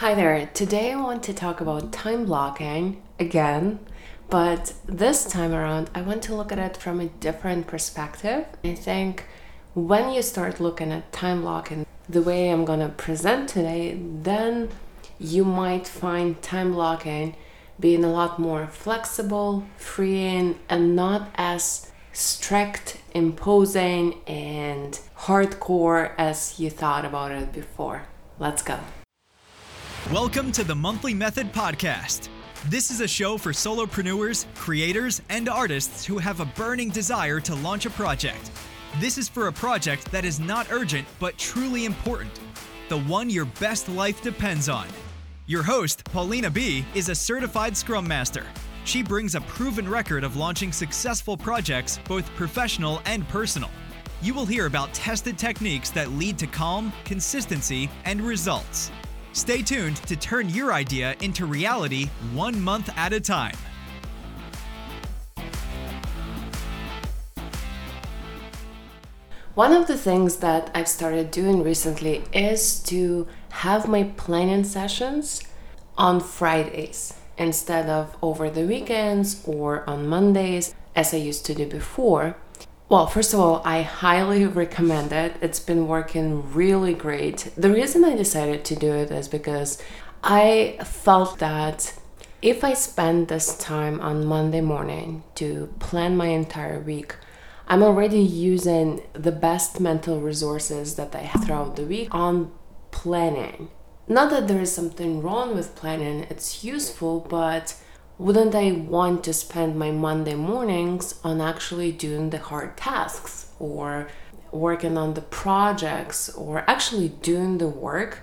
Hi there. Today I want to talk about time blocking again, but this time around I want to look at it from a different perspective. I think when you start looking at time blocking the way I'm going to present today, then you might find time blocking being a lot more flexible, freeing, and not as strict, imposing, and hardcore as you thought about it before. Let's go. Welcome to the Monthly Method Podcast. This is a show for solopreneurs, creators, and artists who have a burning desire to launch a project. This is for a project that is not urgent but truly important, the one your best life depends on. Your host, Paulina B., is a certified Scrum Master. She brings a proven record of launching successful projects, both professional and personal. You will hear about tested techniques that lead to calm, consistency, and results. Stay tuned to turn your idea into reality one month at a time. One of the things that I've started doing recently is to have my planning sessions on Fridays instead of over the weekends or on Mondays as I used to do before. Well, first of all, I highly recommend it. It's been working really great. The reason I decided to do it is because I felt that if I spend this time on Monday morning to plan my entire week, I'm already using the best mental resources that I have throughout the week on planning. Not that there is something wrong with planning, it's useful, but wouldn't I want to spend my Monday mornings on actually doing the hard tasks or working on the projects or actually doing the work?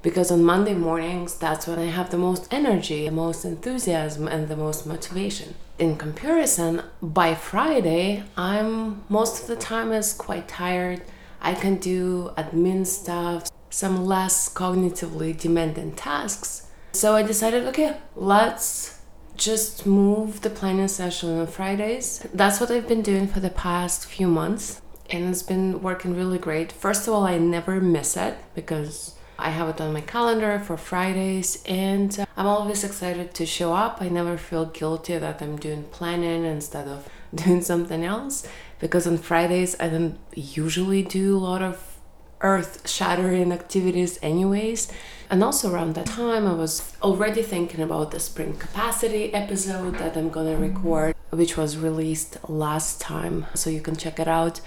Because on Monday mornings, that's when I have the most energy, the most enthusiasm, and the most motivation. In comparison, by Friday, I'm most of the time is quite tired. I can do admin stuff, some less cognitively demanding tasks. So I decided, okay, let's just move the planning session on Fridays. That's what I've been doing for the past few months, and it's been working really great. First of all, I never miss it because I have it on my calendar for Fridays, and uh, I'm always excited to show up. I never feel guilty that I'm doing planning instead of doing something else because on Fridays I don't usually do a lot of earth shattering activities, anyways. And also around that time, I was already thinking about the Sprint Capacity episode that I'm gonna record, which was released last time, so you can check it out.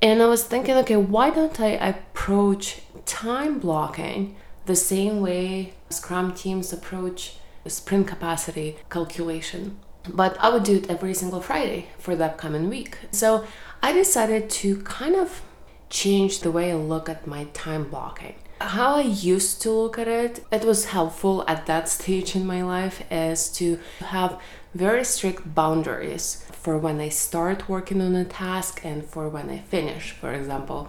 And I was thinking, okay, why don't I approach time blocking the same way Scrum teams approach the sprint capacity calculation? But I would do it every single Friday for the upcoming week. So I decided to kind of change the way I look at my time blocking. How I used to look at it, it was helpful at that stage in my life, is to have very strict boundaries for when I start working on a task and for when I finish. For example,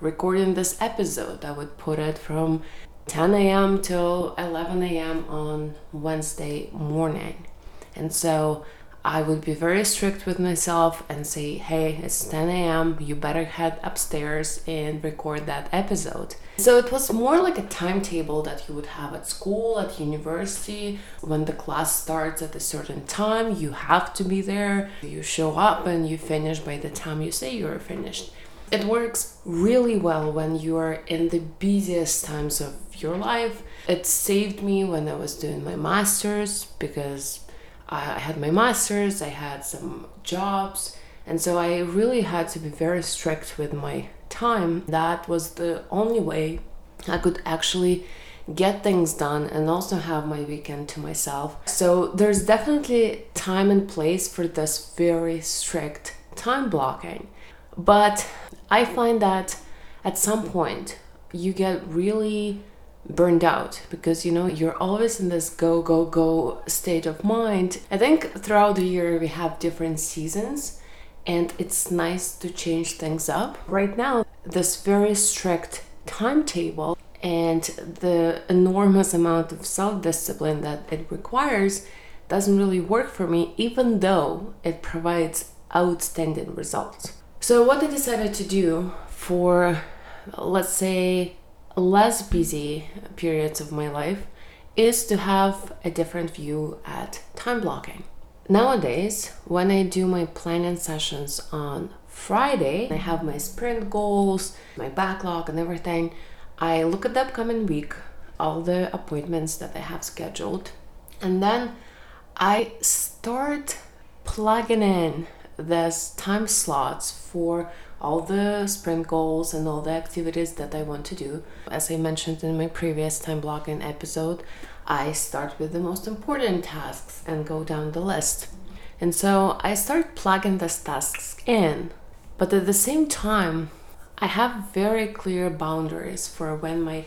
recording this episode, I would put it from 10 a.m. till 11 a.m. on Wednesday morning. And so I would be very strict with myself and say, hey, it's 10 a.m., you better head upstairs and record that episode. So it was more like a timetable that you would have at school, at university. When the class starts at a certain time, you have to be there. You show up and you finish by the time you say you're finished. It works really well when you are in the busiest times of your life. It saved me when I was doing my master's because I had my master's, I had some jobs, and so I really had to be very strict with my time. That was the only way I could actually get things done and also have my weekend to myself. So there's definitely time and place for this very strict time blocking. But I find that at some point you get really burned out because you know you're always in this go go go state of mind. I think throughout the year we have different seasons and it's nice to change things up. Right now this very strict timetable and the enormous amount of self-discipline that it requires doesn't really work for me even though it provides outstanding results. So what i decided to do for let's say less busy periods of my life is to have a different view at time blocking. Nowadays, when I do my planning sessions on Friday, I have my sprint goals, my backlog, and everything. I look at the upcoming week, all the appointments that I have scheduled, and then I start plugging in these time slots for all the sprint goals and all the activities that I want to do. As I mentioned in my previous time blocking episode, I start with the most important tasks and go down the list. And so I start plugging these tasks in, but at the same time, I have very clear boundaries for when my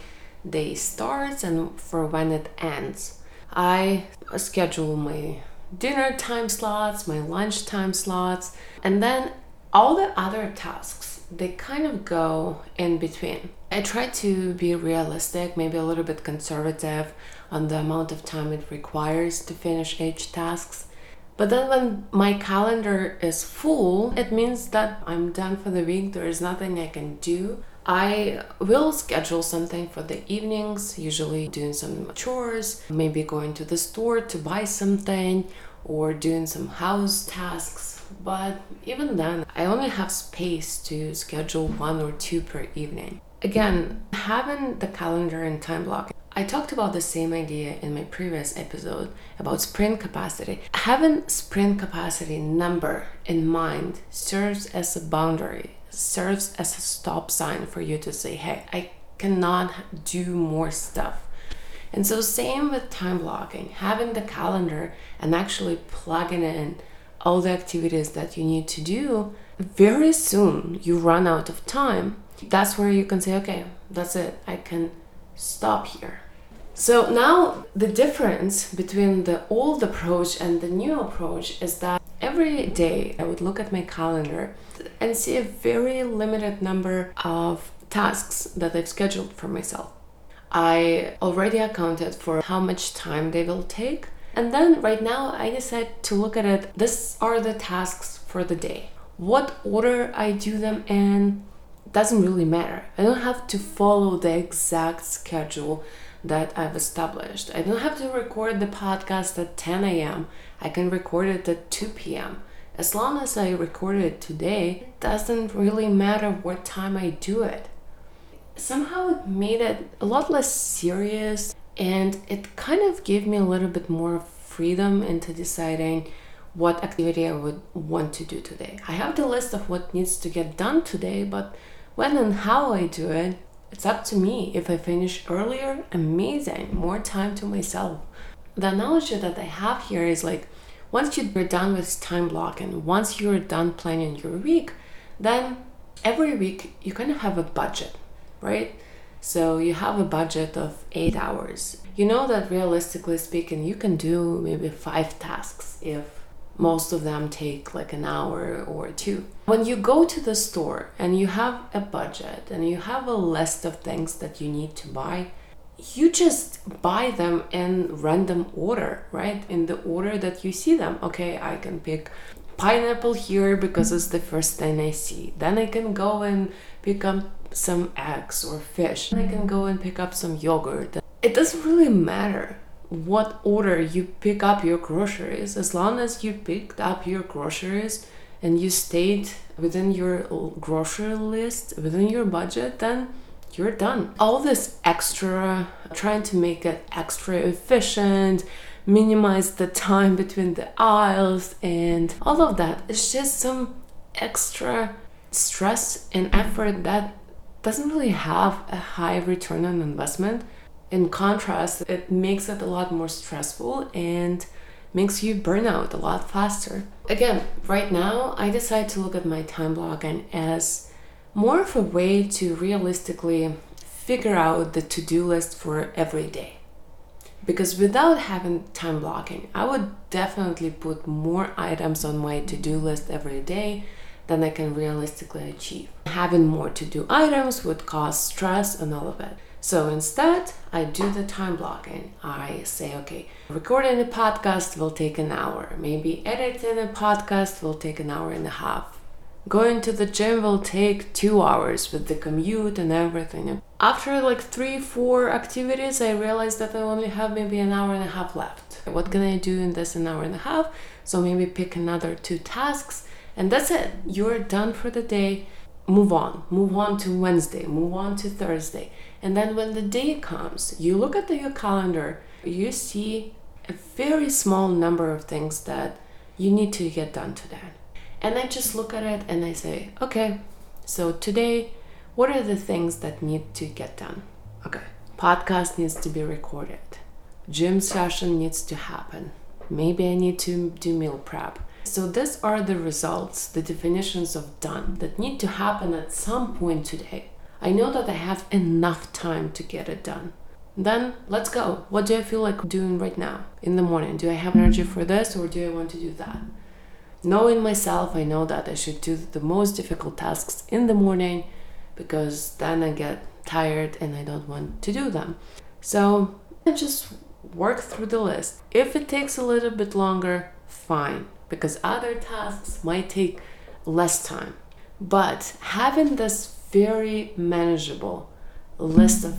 day starts and for when it ends. I schedule my dinner time slots, my lunch time slots, and then all the other tasks they kind of go in between. I try to be realistic, maybe a little bit conservative on the amount of time it requires to finish each tasks. But then when my calendar is full, it means that I'm done for the week. There is nothing I can do. I will schedule something for the evenings, usually doing some chores, maybe going to the store to buy something or doing some house tasks but even then, I only have space to schedule one or two per evening. Again, having the calendar and time block. I talked about the same idea in my previous episode about sprint capacity. Having sprint capacity number in mind serves as a boundary, serves as a stop sign for you to say, hey, I cannot do more stuff. And so, same with time blocking, having the calendar and actually plugging in all the activities that you need to do, very soon you run out of time. That's where you can say, okay, that's it, I can stop here. So now the difference between the old approach and the new approach is that every day I would look at my calendar and see a very limited number of tasks that I've scheduled for myself. I already accounted for how much time they will take and then right now I decide to look at it. This are the tasks for the day. What order I do them in doesn't really matter. I don't have to follow the exact schedule that I've established. I don't have to record the podcast at 10 a.m. I can record it at 2 p.m. As long as I record it today, it doesn't really matter what time I do it. Somehow it made it a lot less serious and it kind of gave me a little bit more freedom into deciding what activity I would want to do today. I have the list of what needs to get done today, but when and how I do it, it's up to me. If I finish earlier, amazing, more time to myself. The analogy that I have here is like once you're done with time blocking, once you're done planning your week, then every week you kind of have a budget, right? So you have a budget of eight hours. You know that realistically speaking, you can do maybe five tasks if most of them take like an hour or two. When you go to the store and you have a budget and you have a list of things that you need to buy, you just buy them in random order, right? In the order that you see them. Okay, I can pick pineapple here because it's the first thing I see. Then I can go and pick up some eggs or fish. I can go and pick up some yogurt. It doesn't really matter what order you pick up your groceries as long as you picked up your groceries and you stayed within your grocery list, within your budget, then you're done. All this extra, trying to make it extra efficient, minimize the time between the aisles, and all of that. It's just some extra stress and effort that doesn't really have a high return on investment. In contrast, it makes it a lot more stressful and makes you burn out a lot faster. Again, right now, I decide to look at my time blocking as more of a way to realistically figure out the to do list for every day. Because without having time blocking, I would definitely put more items on my to do list every day than I can realistically achieve. Having more to do items would cause stress and all of it. So instead, I do the time blocking. I say, okay, recording a podcast will take an hour. Maybe editing a podcast will take an hour and a half. Going to the gym will take two hours with the commute and everything. After like three, four activities, I realized that I only have maybe an hour and a half left. What can I do in this an hour and a half? So maybe pick another two tasks, and that's it. You're done for the day. Move on. Move on to Wednesday. Move on to Thursday. And then when the day comes, you look at the, your calendar, you see a very small number of things that you need to get done today. And I just look at it and I say, okay, so today, what are the things that need to get done? Okay, podcast needs to be recorded, gym session needs to happen, maybe I need to do meal prep. So, these are the results, the definitions of done that need to happen at some point today. I know that I have enough time to get it done. Then let's go. What do I feel like doing right now in the morning? Do I have energy for this or do I want to do that? Knowing myself, I know that I should do the most difficult tasks in the morning because then I get tired and I don't want to do them. So I just work through the list. If it takes a little bit longer, fine, because other tasks might take less time. But having this very manageable list of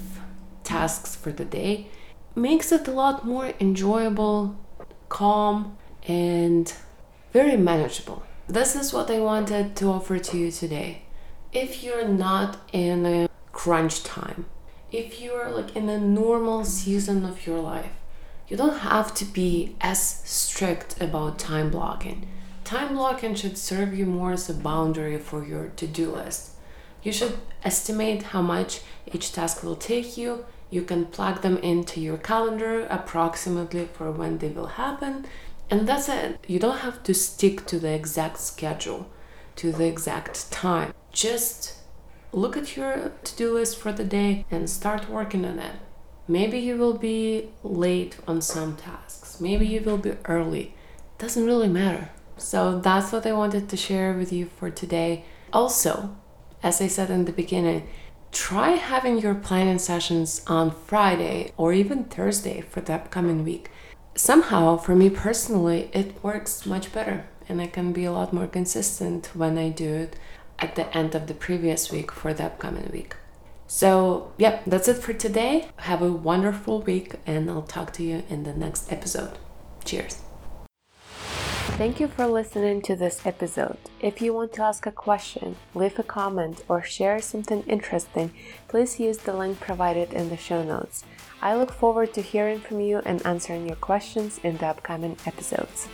tasks for the day makes it a lot more enjoyable, calm, and very manageable. This is what I wanted to offer to you today. If you're not in a crunch time, if you're like in a normal season of your life, you don't have to be as strict about time blocking. Time blocking should serve you more as a boundary for your to do list. You should estimate how much each task will take you. You can plug them into your calendar approximately for when they will happen and that's it. You don't have to stick to the exact schedule, to the exact time. Just look at your to do list for the day and start working on it. Maybe you will be late on some tasks, maybe you will be early. Doesn't really matter. So that's what I wanted to share with you for today. Also, as I said in the beginning, try having your planning sessions on Friday or even Thursday for the upcoming week somehow for me personally it works much better and i can be a lot more consistent when i do it at the end of the previous week for the upcoming week so yep that's it for today have a wonderful week and i'll talk to you in the next episode cheers Thank you for listening to this episode. If you want to ask a question, leave a comment, or share something interesting, please use the link provided in the show notes. I look forward to hearing from you and answering your questions in the upcoming episodes.